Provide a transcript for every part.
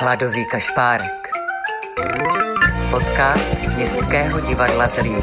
Hladový kašpárek. Podcast Městského divadla Zlín.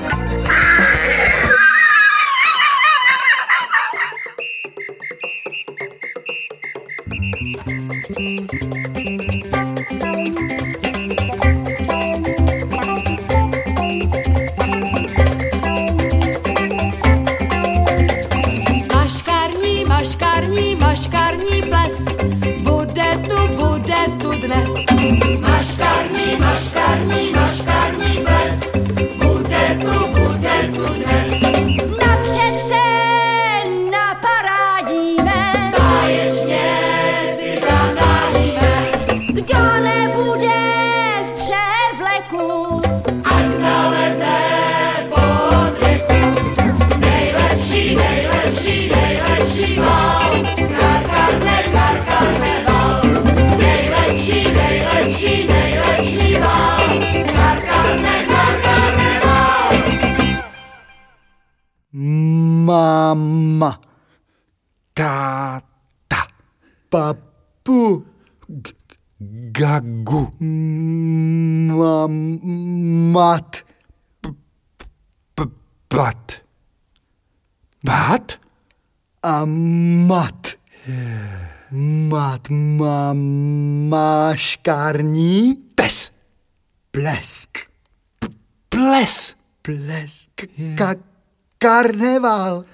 Papu, Gagu. mat, P- Pat. Pat? a mat. Mat, mám, máškární, Pes. blesk, Ples. blesk, ka, karneval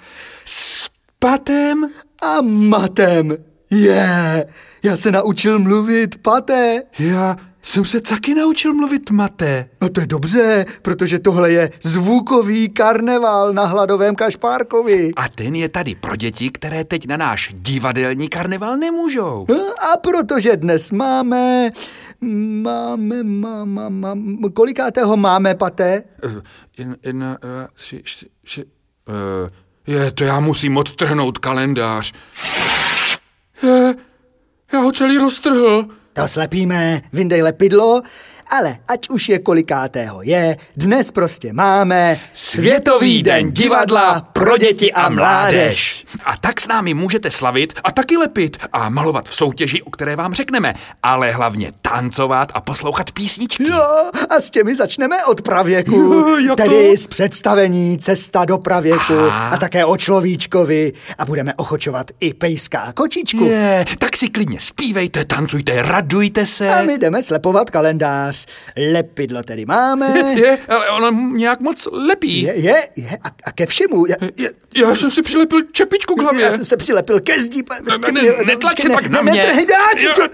S patem? a matem. Je, já se naučil mluvit paté. Já jsem se taky naučil mluvit maté. No to je dobře, protože tohle je zvukový karneval na hladovém kašpárkovi. A ten je tady pro děti, které teď na náš divadelní karneval nemůžou. A protože dnes máme, máme, máme, máme, kolikátého máme paté? Eh, Jedna, jedna, dva, tři, čtyři, čtyři. eh, Je, to já musím odtrhnout kalendář. Celý roztrhl. To slepíme, vyndej lepidlo, ale ať už je kolikátého je, dnes prostě máme Světový den divadla pro děti a mládež. A tak s námi můžete slavit a taky lepit a malovat v soutěži, o které vám řekneme, ale hlavně tancovat a poslouchat písničky. Jo, a s těmi začneme od pravěku, Jo, jak to? tedy z představení Cesta do pravěku Aha. a také o človíčkovi a budeme ochočovat i pejská a kočičku. Je, tak si klidně zpívejte, tancujte, radujte se. A my jdeme slepovat kalendář. Lepidlo tedy máme. Je, ale ono nějak moc lepí. Je, je, je a, a ke všemu. Je, je, Já jsem si přilepil čepičku k hlavě. já jsem se přilepil ke Ne, ne, počkej, netlač počkej, se pak na mě. Netrhej.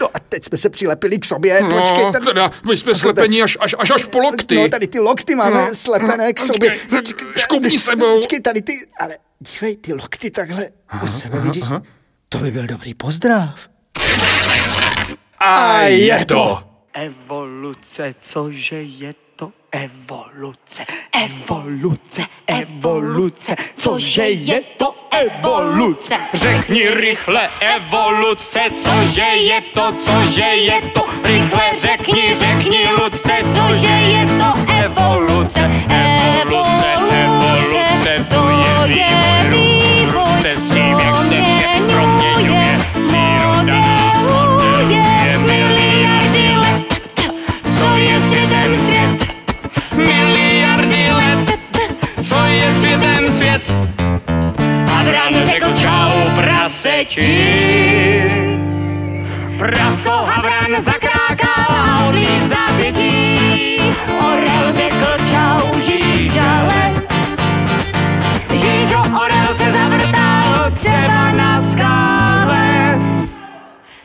No a teď jsme se přilepili k sobě. Počkej, No, tady- teda, my jsme a slepení až, až, až, až po lokty. No, tady ty lokty máme No, slepené k sobě. počkej, Počkej, ty- sebou. Počkej, tady ty, ale dívej, ty lokty takhle u sebe, vidíš? To by byl dobrý pozdrav. A je to. Evoluce, cože je to evoluce? Evoluce, evoluce, cože je to evoluce? Řekni rychle evoluce, cože je to, cože je to? Rychle řekni, řekni ludce, cože je to evoluce? Evoluce, evoluce, to je vývoj čau praseti. Praso Havran zakrákal a odlív zápětí. Orel řekl čau žížale. Žížo orel se zavrtal třeba na skále.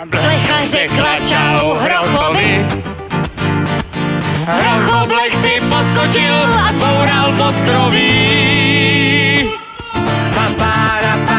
Blecha řekla čau Hrochovi. Hrochoblek si poskočil a zboural pod kroví. Papara, paparara,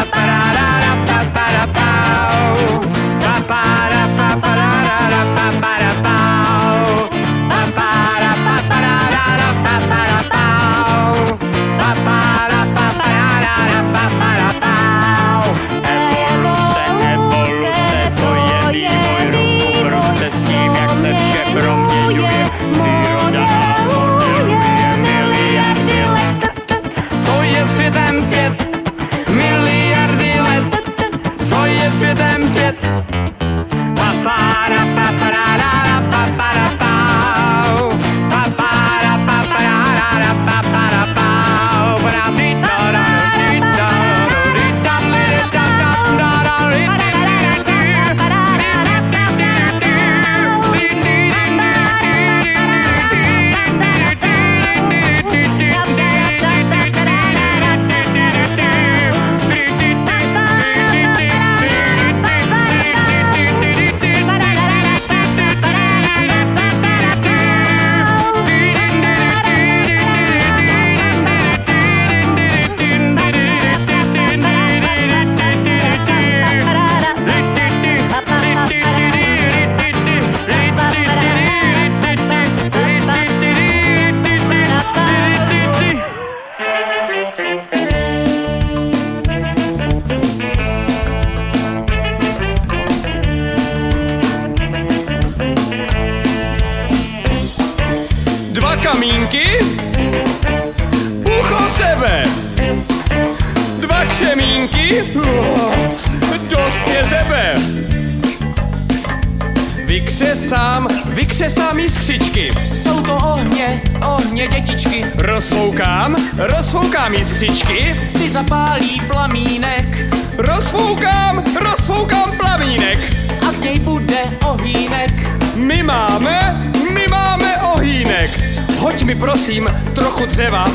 Hoď mi prosím trochu dřeva.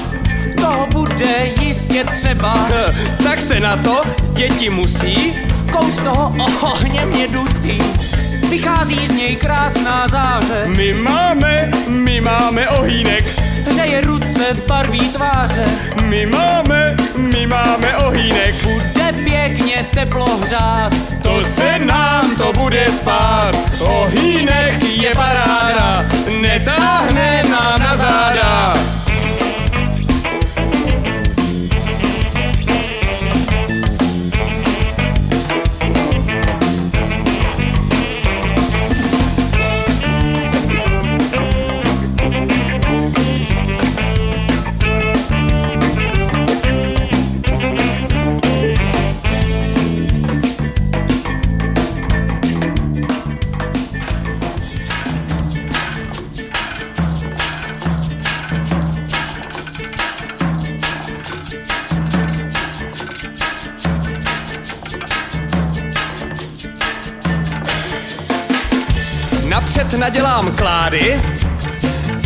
Toho bude jistě třeba, Tak se na to děti musí. kous toho ohně mě dusí. Vychází z něj krásná záře, My máme, my máme ohýnek. hřeje ruce, barví tváře. My máme, my máme ohýnek. Bude pěkně teplo hřát, To se nám to bude spát. Ohýnek je paráda, netáhne nám na záda. Napřed nadělám klády,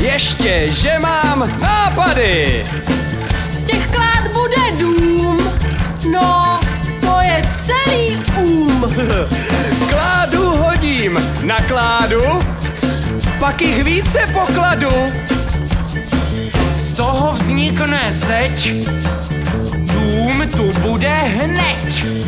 ještě, že mám nápady. Z těch klád bude dům, no to je celý um. Kládu hodím na kládu, pak jich více pokladu. z toho vznikne seč. Dům tu bude hned.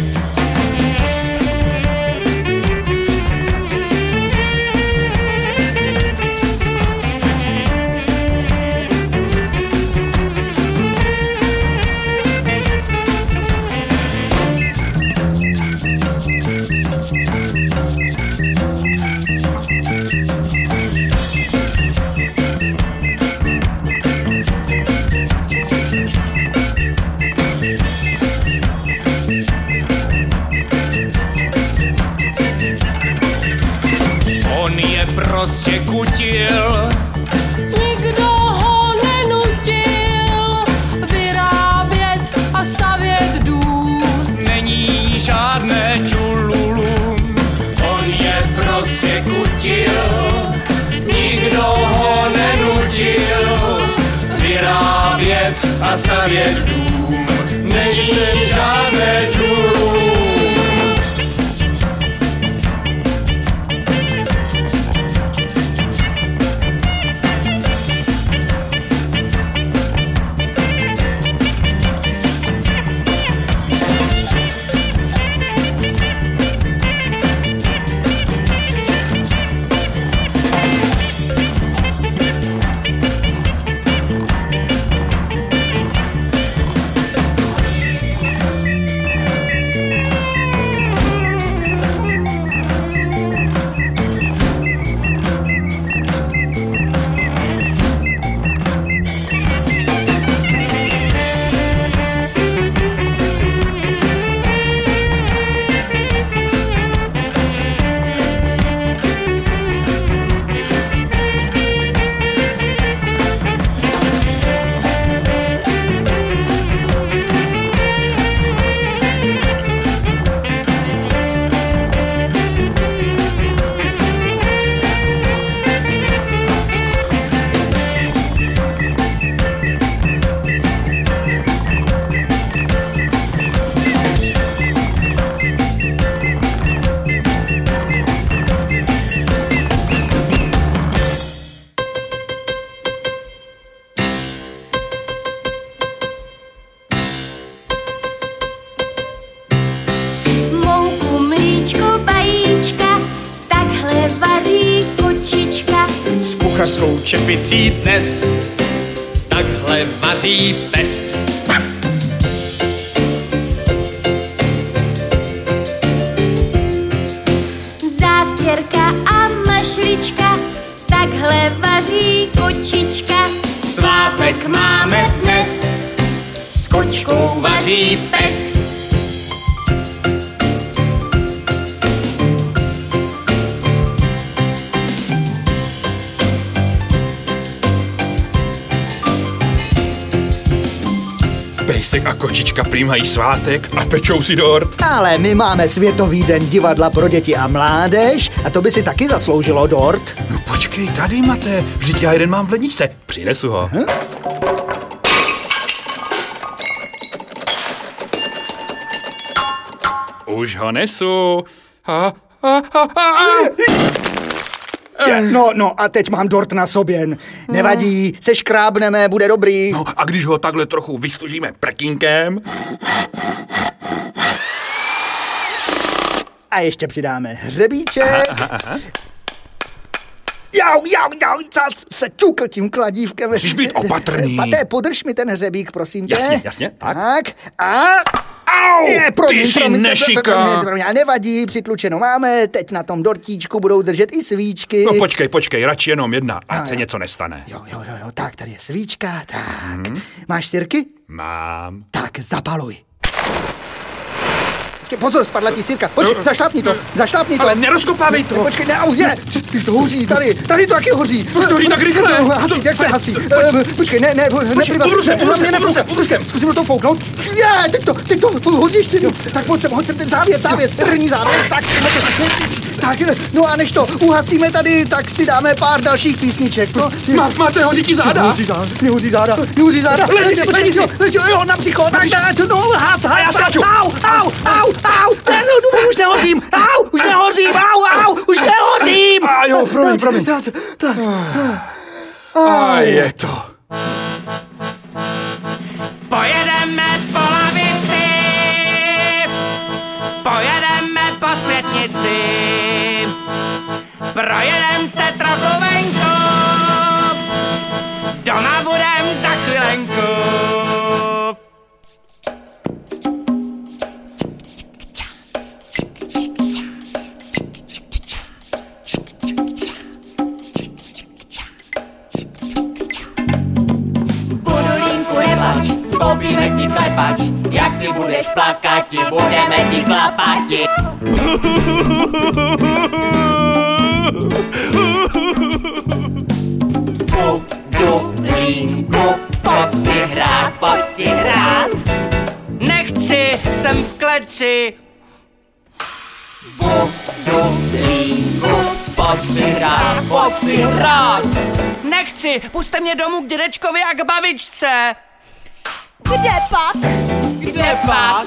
A stavět dům. Není žádné čulum. Čepicí dnes takhle vaří pes. Zástěrka a mašlička, takhle vaří kočička. Svátek máme dnes, s kočkou vaří pes. Kočička prý mají svátek a pečou si dort. Ale my máme Světový den divadla pro děti a mládež a to by si taky zasloužilo dort. No počkej, tady máte. Vždyť já jeden mám v ledničce. Přinesu ho. Hm? Už ho nesu. Ha, ha, ha, ha. Je, No, no a teď mám dort na sobě. Nevadí, se škrábneme, bude dobrý. No a když ho takhle trochu vystužíme prkínkem, A ještě přidáme hřebíček. Jau, jau, jau, zas se čukl tím kladívkem. Musíš být opatrný. Paté, podrž mi ten hřebík, prosím tě. Jasně, jasně, tak. Tak, a... Au, Je, ty jsi nešika. A nevadí, přitlučeno máme, teď na tom dortíčku budou držet i svíčky. No počkej, počkej, radši jenom jedna, ať se něco nestane. Jo, jo, jo, jo, tak, tady je svíčka, tak. Hmm. Máš sirky? Mám. Tak, zapaluj. Počkej, pozor, spadla ti sírka. Počkej, zašlápni to, zašlápni to. Ale nerozkopávej to. Počkej, ne, au, je, Když to hoří, tady, tady to taky hoří. Proč to hoří tak rychle? Hasí, jak se hasí? Eh, Počkej, ne, ne, neplivat. ubrusem, ubrusem, ne, ubrusem, ubrusem. Zkusím toho fouknout. Je, teď to, teď to hoří ještě. Tak pojď sem, hoď sem ten závěs, závěs, trhní závěs, tak, tak, no a než to uhasíme tady, tak si dáme pár dalších písniček, co? Má, máte hořití záda? Hoří záda, mě hoří záda, mě hoří záda. Lidi si, lidi si. Jo, na psycho, tak, tak, no, has, has, já skáču. Au, au, au, au, ten, no, už nehořím, au, už nehořím, au, au, už nehořím. A jo, promiň, promiň. Já to- tak. A je to. Pojedeme po lavici, pojedeme po světnici, projedem se ti klepač, jak ty budeš plakati, budeme ti klapati. Budu línku, pojď si hrát, pojď si hrát. Nechci, jsem v kleci, Budu línku, pojď si hrát, pojď si hrát. nechci, puste mě domů k dědečkovi a k babičce. Kde pak? Kde pak?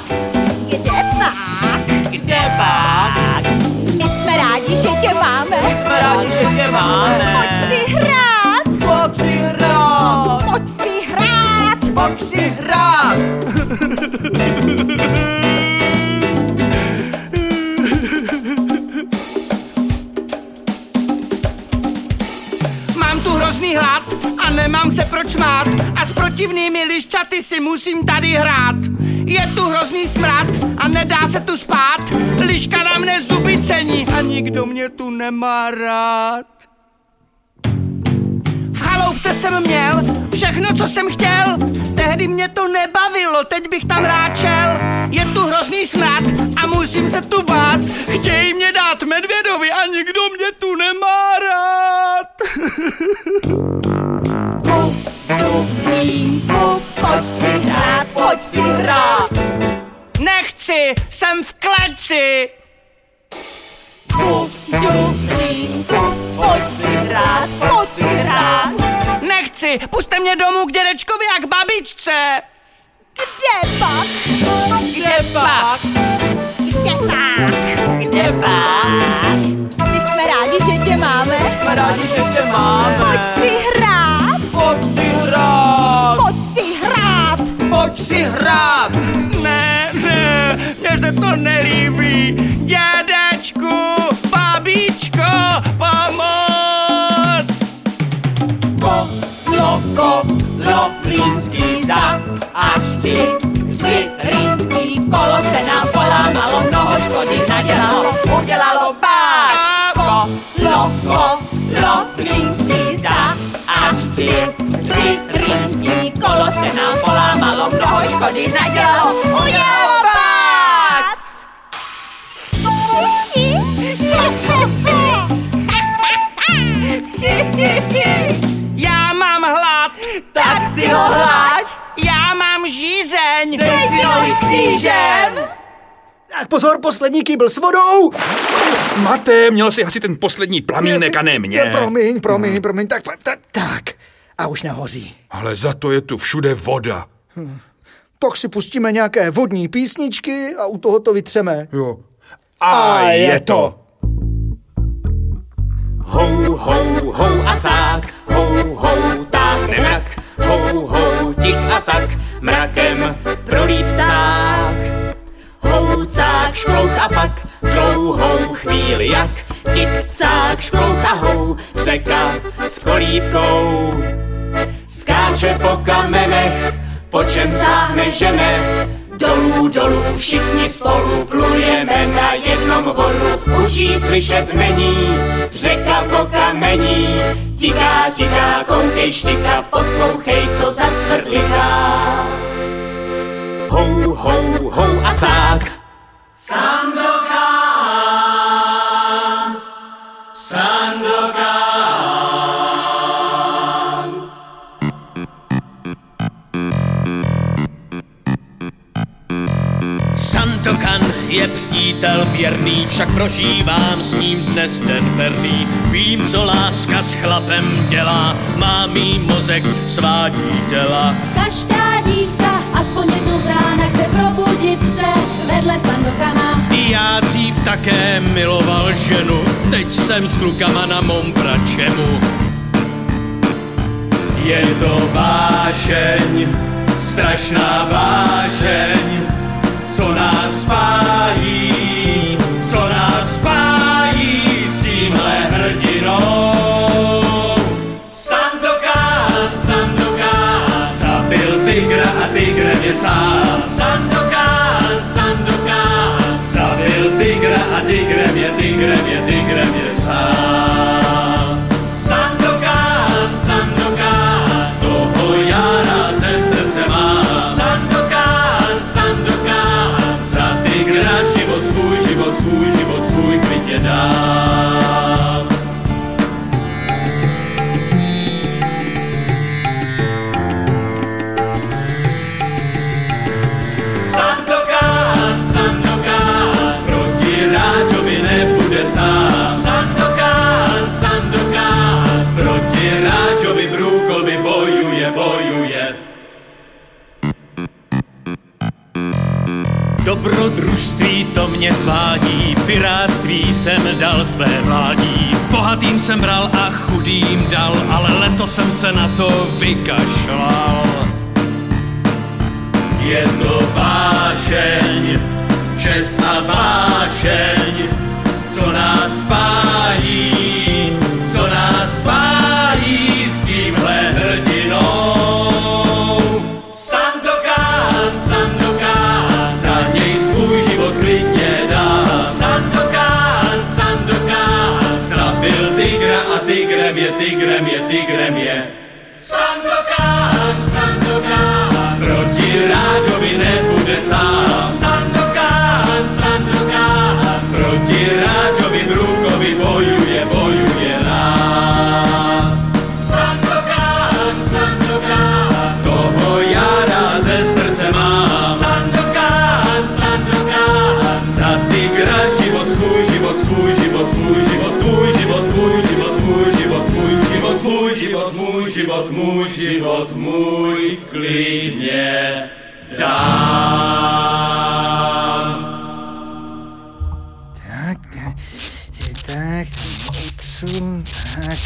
Kde pak? Kde pak? My jsme rádi, že tě máme. Jsme rádi, že tě máme. Pojď si hrát, Pojď si hrát, pojď si hrát. pojď si hrát. Smát a s protivnými liščaty si musím tady hrát. Je tu hrozný smrad a nedá se tu spát, liška na mne zuby cení a nikdo mě tu nemá rád. V chaloupce jsem měl všechno, co jsem chtěl, tehdy mě to nebavilo, teď bych tam ráčel. Je tu hrozný smrad a musím se tu bát, chtějí mě dát medvědovi a nikdo mě tu nemá rád. Pojď si hrát, pojď si hrát. Nechci, jsem v kleci. Pojď si hrát, pojď si. Nechci, puste mě domů k dědečkovi a k babičce. Kde pak? Kde pak? Kde pak? Kde pak? My jsme rádi, že tě máme. Jsme rádi, že tě máme. Pojď si hrát, Pojď si hrát, pojď si hrát. pojď si hrát. Ne, ne, mně se to nelíbí. Dědečku, babičko, pomoc. Loko, loklínský zap, až ty tři rýnský kolo se nám polámalo, mnoho škody nadělalo, udělalo bák. Ko, loko, loklínský zap, až ty tři rýnský kolo se nám polámalo, mnoho škody nadělalo, udělalo Tak si ho hlaď, já mám žízeň. Tak, pozor, poslední kýbl s vodou. Mate, měl si asi ten poslední plamínek a ne mě. Je, promiň, promiň, promiň, tak, tak, tak. A už nehoří. Ale za to je tu všude voda. Tak si pustíme nějaké vodní písničky a u toho to vytřeme. Jo. A, A je to. Hou, hou, hou a cák, hou, hou, táhne mrak, hou, hou, tik a tak, mrakem prolít pták. Hou, cák, šklouch a pak, dlouhou chvíli jak, tik, cák, šklouch a hou, řeka s kolíbkou. Skáče po kamenech, po čem sáhne žene, Dolů, dolů, všichni spolu plujeme na jednom voru. Učí slyšet není, řeka po kamení. Tiká, tiká, koukej štika, poslouchej, co zacvrliká. Hou, hou, hou a cák. Přítel věrný, však prožívám s ním dnes den verný. Vím, co láska s chlapem dělá, má mý mozek svádí těla. Každá dívka aspoň jednou z rána chce probudit se vedle Sandokana. I já dřív také miloval ženu, teď jsem s klukama na mom pračemu. Je to vášeň, strašná vášeň, co nás spájí, co nás spájí s tímhle hrdinou. Sandokan, Sandokan, zabil tygra a tygr mě sám. Sandokan, Sandokan, zabil tygra a tygr mě, tygr mě, tygr jsem se na to vykašlal. Život můj, klidně dám. Tak, tak, utřu, tak.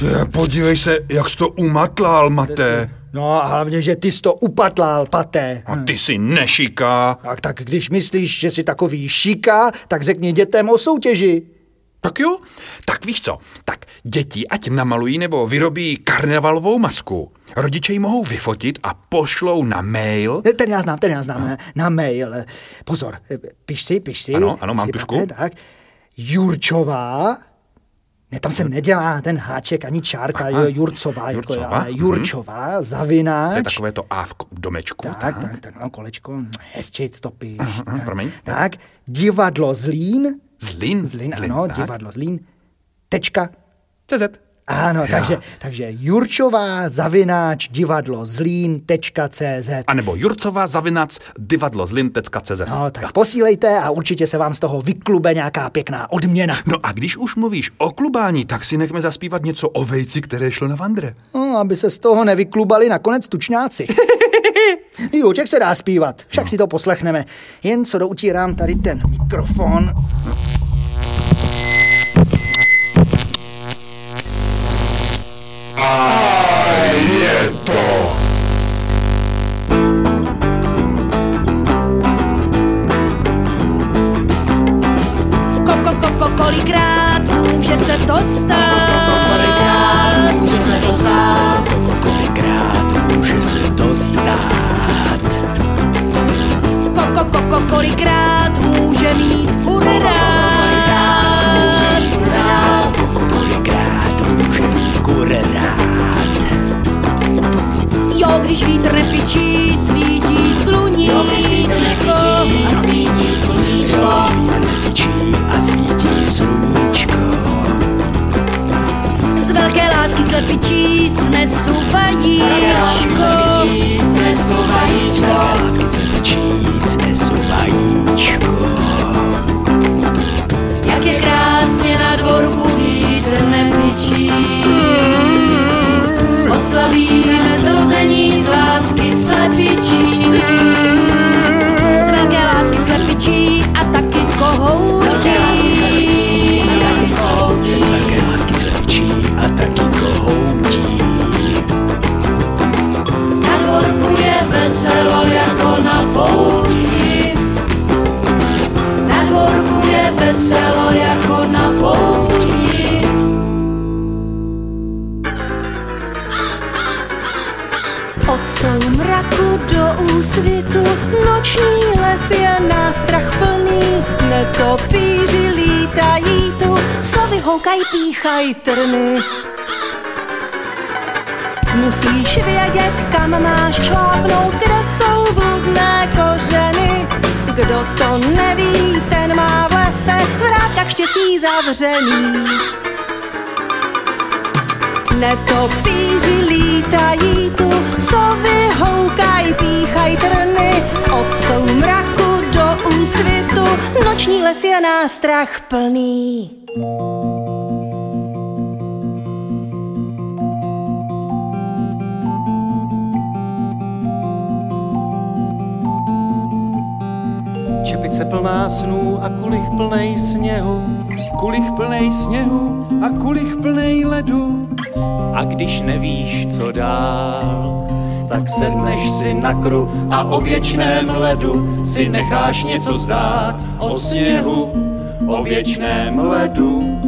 Je, podívej se, jak jsi to umatlal, Mate. No a hlavně, že ty jsi to upatlal, paté. A ty si nešiká. Tak, tak když myslíš, že jsi takový šíka, tak řekni dětem o soutěži. Tak jo, tak víš co, tak děti ať namalují nebo vyrobí karnevalovou masku. Rodiče ji mohou vyfotit a pošlou na mail. Ten já znám, ten já znám, na, na mail. Pozor, piš si, piš si. Ano, ano, mám tušku. Tak, Jurčová, ne, tam se nedělá ten háček ani čárka, Aha, jo, Jurcová, jako Jurcová, já, ale mhm. Jurčová, To je zavináč. takové to A v domečku. Tak, tak, tak, no, kolečko, hezčej to píš. aha, promiň. Tak, divadlo Zlín, Zlín. Zlín, Zlín, ano, tak. divadlo Zlín, tečka, CZ. Ano, takže, takže Jurčová zavináč divadlo zlín.cz A nebo Jurcová zavinac divadlozlin.cz. No, tak posílejte a určitě se vám z toho vyklube nějaká pěkná odměna. No a když už mluvíš o klubání, tak si nechme zaspívat něco o vejci, které šlo na vandre. No, aby se z toho nevyklubali nakonec tučňáci. Jo, jak se dá zpívat, však si to poslechneme. Jen co doutírám tady ten mikrofon. Píchaj trny. Musíš vědět, kam máš šlápnout, kde jsou bludné kořeny. Kdo to neví, ten má v lese v hrátkách štěstí zavřený. Netopíři lítají tu, sovy houkaj, píchaj trny. Od soumraku do úsvitu, noční les je nástrach plný. Čepice plná snů a kulich plnej sněhu. Kulich plnej sněhu a kulich plnej ledu. A když nevíš, co dál, tak sedneš si na kru a o věčném ledu si necháš něco zdát o sněhu, o věčném ledu.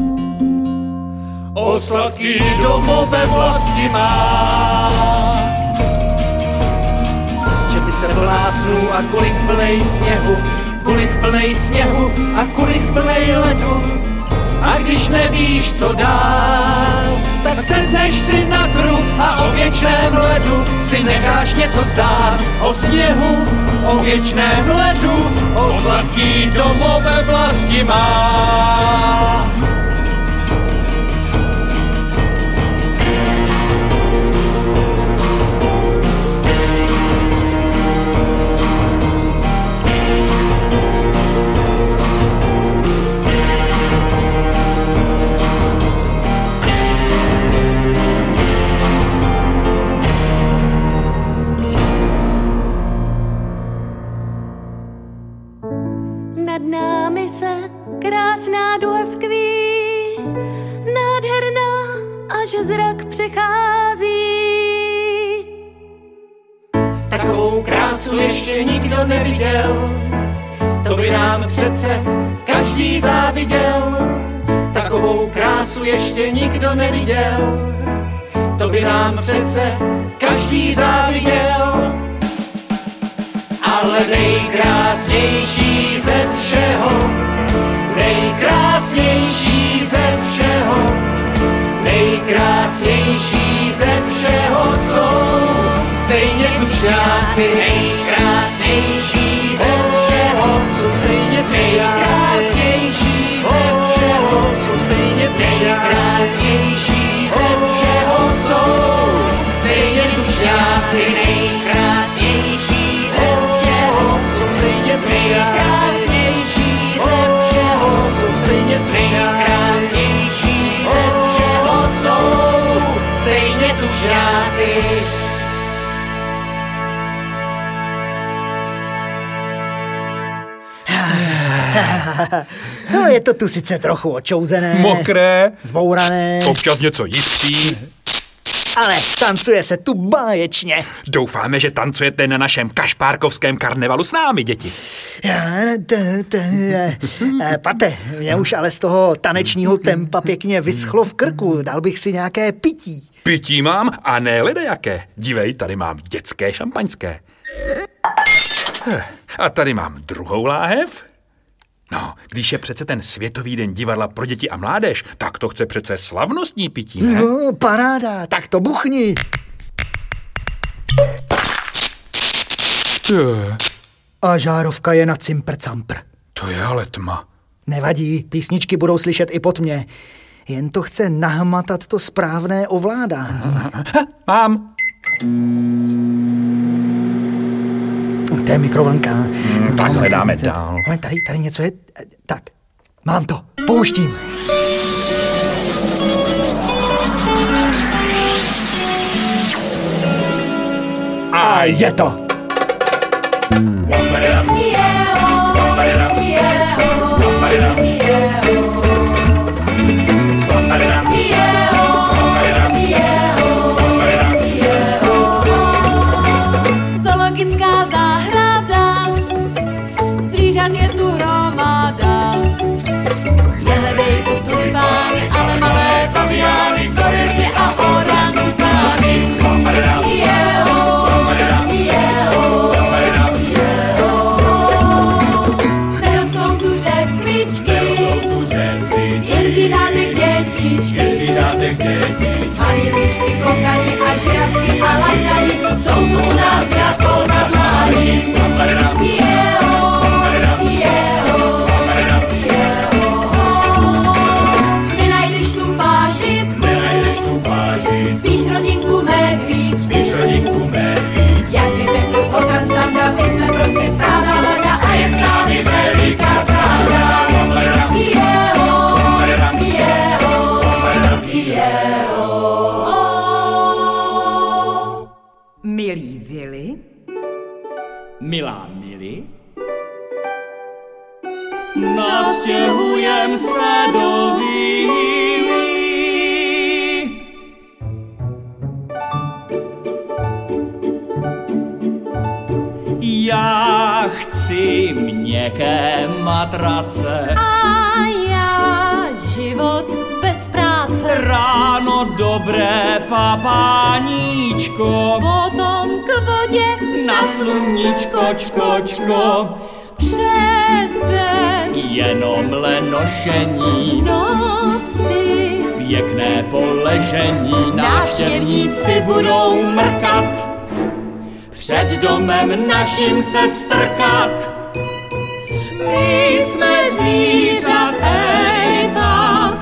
O sladký domové vlasti má. Čepice plná snů a kulich plnej sněhu. Kulich plnej sněhu a kulich plnej ledu. A když nevíš, co dál, tak sedneš si na kruh a o věčném ledu si necháš něco zdát. O sněhu, o věčném ledu, o sladký domové vlasti má. No, je to tu sice trochu očouzené. Mokré, Zbourané, občas něco jiskří. ale tancuje se tu báječně. Doufáme, že tancujete na našem kašpárkovském karnevalu s námi, děti. Eh, Pate, mě už ale z toho tanečního tempa pěkně vyschlo v krku. Dal bych si nějaké pití. Pití mám a ne jaké. Dívej, tady mám dětské šampaňské. Eh, A tady mám druhou láhev. No, když je přece ten Světový den divadla pro děti a mládež, tak to chce přece slavnostní pití, ne? No, paráda, tak to buchni. A žárovka je na cimpr-campr. To je ale tma. Nevadí, písničky budou slyšet i pod mě. Jen to chce nahmatat to správné ovládání. Mám. To je mikrovlnka. Hmm, tak hledáme dál. Ale tady, tady něco je... Tak, mám to, pouštím. A je to. Zoologická měkké matrace, A já život bez práce. ráno dobré papáníčko, Potom k vodě na sluníčko, čko, čko, přes den jenom lenošení. noci. Pěkné poležení, návštěvníci budou mrkat, před domem naším se strkat. myśmy zbliża tej tam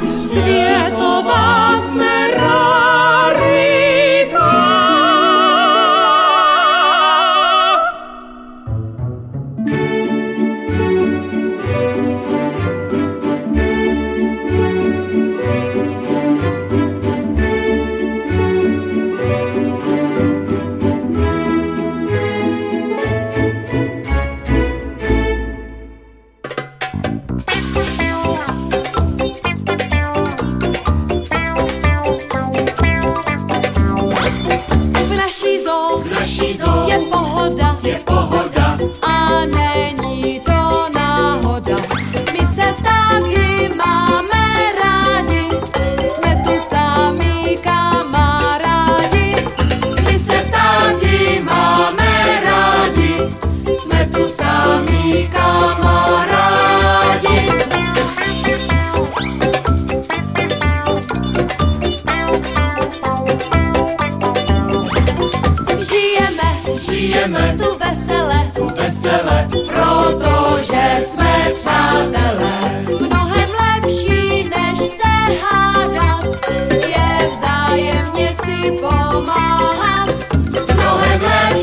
žijeme tu vesele, tu vesele, protože jsme přátelé. Mnohem lepší, než se hádat, je vzájemně si pomáhat. Mnohem Tak,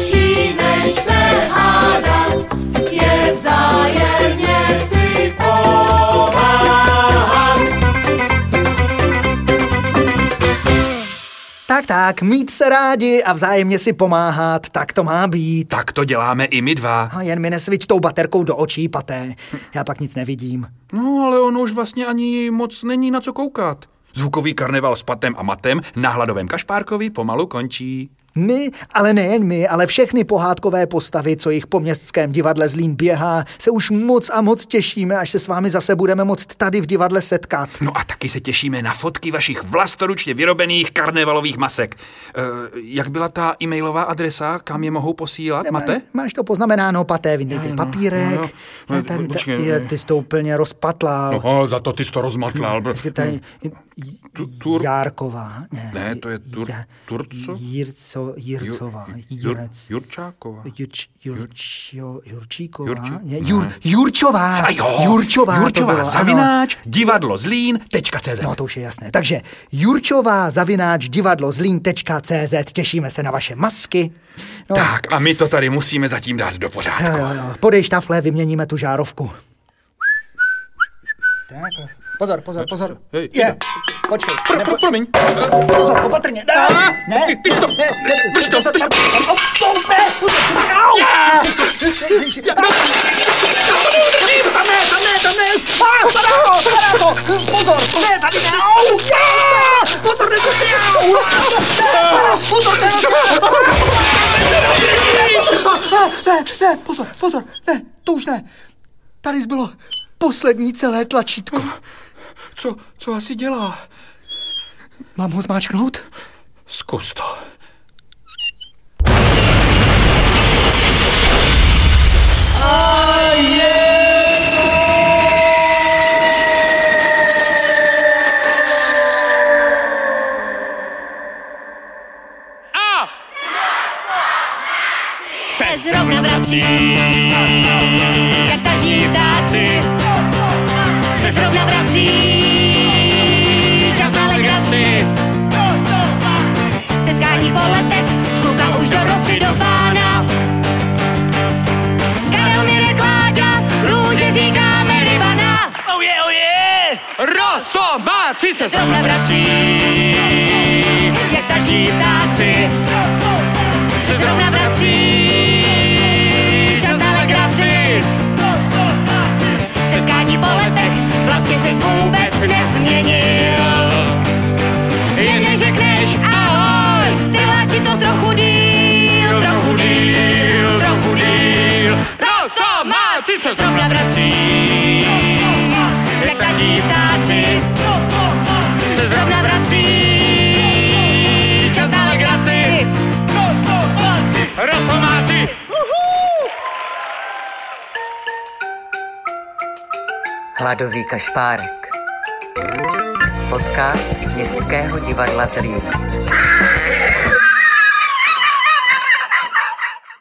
tak, mít se rádi a vzájemně si pomáhat, tak to má být. Tak to děláme i my dva. A jen mi nesvič tou baterkou do očí, paté. Já pak nic nevidím. No, ale ono už vlastně ani moc není na co koukat. Zvukový karneval s patem a matem na hladovém kašpárkovi pomalu končí. My, ale nejen my, ale všechny pohádkové postavy, co jich po městském divadle Zlín běhá, se už moc a moc těšíme, až se s vámi zase budeme moct tady v divadle setkat. No a taky se těšíme na fotky vašich vlastoručně vyrobených karnevalových masek. E, jak byla ta e-mailová adresa, kam je mohou posílat, Mate? Máš to poznamenáno, paté, vyndej ty no, papírek. no, no. Tady, tady, ty jsi to úplně rozpatlal. No, za to ty jsi to rozmatlal. Tady, tur- Járková. Ne, Ne, to je tur, Turco? Jirco, Jircová. Jur. Jurčáková. Jurč, Jurč, Jurčíková? Jurči- Ne, Jur, Jurčová. A jo, Jurčová, Jurčová bylo, ano. zavináč, divadlo Zlín.cz. No to už je jasné. Takže Jurčová zavináč divadlo zlín.cz. Těšíme se na vaše masky. No, Tak a my to tady musíme zatím dát do pořádku. jo, jo, jo. Podej štafle, vyměníme tu žárovku. Tak, pozor, pozor, pozor. Hej, Je, počkej. Pro, nepo- pro, promiň. Pozor, opatrně. Ne, ne. ty- ty to- Ne, ne, drž to, drž to. ne, pozor. Au! Tam ne, tam ne, tam ne. Padá to, padá to. Pozor, ne, tady ne. Au! Ne, pozor. Au! Ne. Pozor, ne, ne, ne, pozor, pozor, ne, to už ne. Tady zbylo poslední celé tlačítko. Co, co asi dělá? Mám ho zmáčknout? Zkus to. A se zrovna vrací, Setkání po letech, skluka už do rosy do pána. Karel mi rekláda, růže říkáme rybana. oh je, oh je! Rosomáci se Zrovna vrací, jak taží ptáci. Se zrovna vrací, čas na legraci. Setkání po letech, vlastně se vůbec nezměnil. Se zrovna vrací, jak taží ptáci. Se zrovna vrací, čas na legraci. Rosomáci! Hladový kašpárek. Podcast Městského divadla Zlín.